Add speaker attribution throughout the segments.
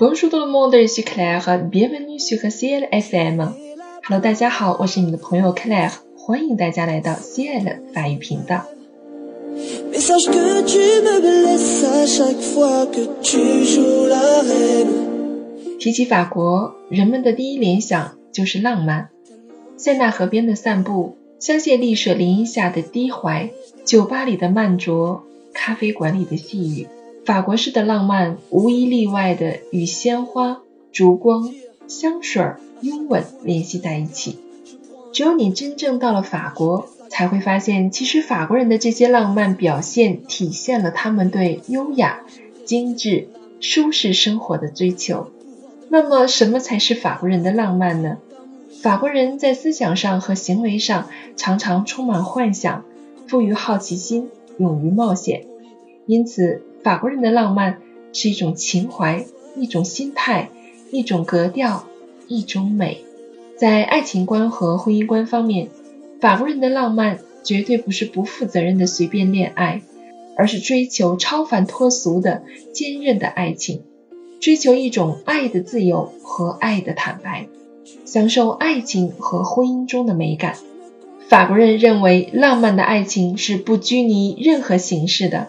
Speaker 1: Bonjour tout le monde, suis Claire. Bienvenue sur Ciel FM. Hello，大家好，我是你们的朋友 Claire，欢迎大家来到 Ciel 法语频道。提起法国，人们的第一联想就是浪漫。塞纳河边的散步，香榭丽舍林荫下的低徊，酒吧里的慢酌，咖啡馆里的细语。法国式的浪漫无一例外的与鲜花、烛光、香水、拥吻联系在一起。只有你真正到了法国，才会发现，其实法国人的这些浪漫表现，体现了他们对优雅、精致、舒适生活的追求。那么，什么才是法国人的浪漫呢？法国人在思想上和行为上常常充满幻想，富于好奇心，勇于冒险。因此，法国人的浪漫是一种情怀，一种心态，一种格调，一种美。在爱情观和婚姻观方面，法国人的浪漫绝对不是不负责任的随便恋爱，而是追求超凡脱俗的坚韧的爱情，追求一种爱的自由和爱的坦白，享受爱情和婚姻中的美感。法国人认为，浪漫的爱情是不拘泥任何形式的。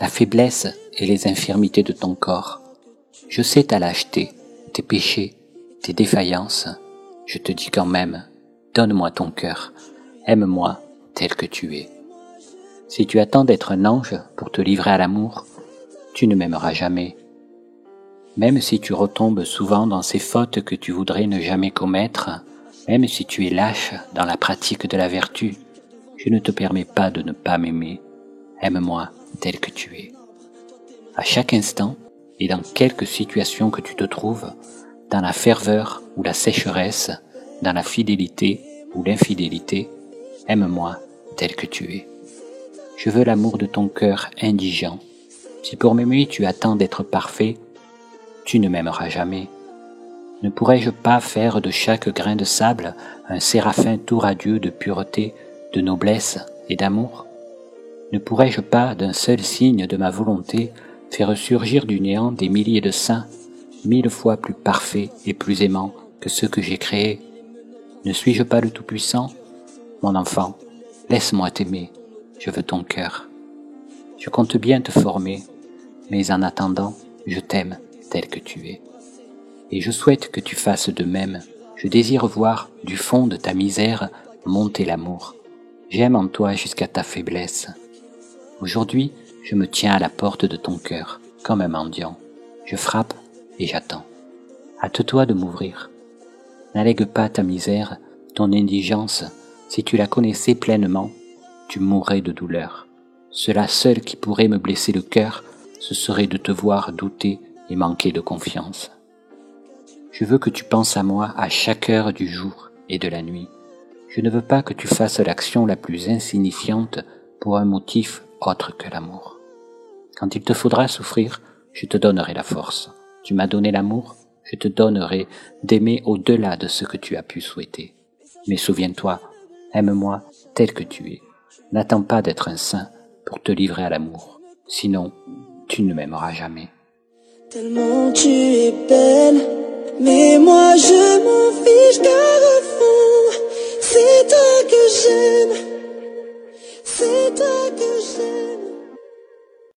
Speaker 2: la faiblesse et les infirmités de ton corps. Je sais ta lâcheté, tes péchés, tes défaillances. Je te dis quand même, donne-moi ton cœur, aime-moi tel que tu es. Si tu attends d'être un ange pour te livrer à l'amour, tu ne m'aimeras jamais. Même si tu retombes souvent dans ces fautes que tu voudrais ne jamais commettre, même si tu es lâche dans la pratique de la vertu, je ne te permets pas de ne pas m'aimer. Aime-moi tel que tu es. À chaque instant et dans quelque situation que tu te trouves, dans la ferveur ou la sécheresse, dans la fidélité ou l'infidélité, aime-moi tel que tu es. Je veux l'amour de ton cœur indigent. Si pour m'aimer tu attends d'être parfait, tu ne m'aimeras jamais. Ne pourrais-je pas faire de chaque grain de sable un séraphin tout radieux de pureté, de noblesse et d'amour? Ne pourrais-je pas, d'un seul signe de ma volonté, faire surgir du néant des milliers de saints, mille fois plus parfaits et plus aimants que ceux que j'ai créés? Ne suis-je pas le Tout-Puissant? Mon enfant, laisse-moi t'aimer, je veux ton cœur. Je compte bien te former, mais en attendant, je t'aime tel que tu es. Et je souhaite que tu fasses de même. Je désire voir du fond de ta misère monter l'amour. J'aime en toi jusqu'à ta faiblesse. Aujourd'hui, je me tiens à la porte de ton cœur, comme un mendiant. Je frappe et j'attends. Hâte-toi de m'ouvrir. N'allègue pas ta misère, ton indigence. Si tu la connaissais pleinement, tu mourrais de douleur. Cela seul qui pourrait me blesser le cœur, ce serait de te voir douter et manquer de confiance. Je veux que tu penses à moi à chaque heure du jour et de la nuit. Je ne veux pas que tu fasses l'action la plus insignifiante pour un motif autre que l'amour. Quand il te faudra souffrir, je te donnerai la force. Tu m'as donné l'amour, je te donnerai d'aimer au-delà de ce que tu as pu souhaiter. Mais souviens-toi, aime-moi tel que tu es. N'attends pas d'être un saint pour te livrer à l'amour. Sinon, tu ne m'aimeras jamais.
Speaker 3: Tellement tu es belle, mais moi je m'en fiche car au fond, c'est toi que j'aime.